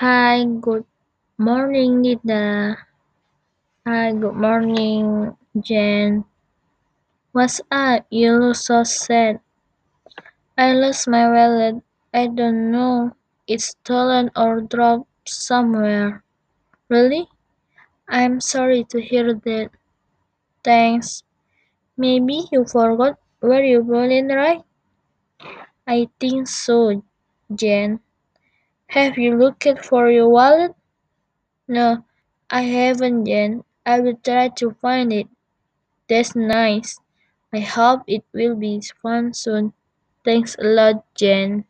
Hi, good morning, Nida. Hi, good morning, Jen. What's up? You look so sad. I lost my wallet. I don't know. It's stolen or dropped somewhere. Really? I'm sorry to hear that. Thanks. Maybe you forgot where you put it, right? I think so, Jen. Have you looked for your wallet? No, I haven't yet. I will try to find it. That's nice. I hope it will be found soon. Thanks a lot, Jen.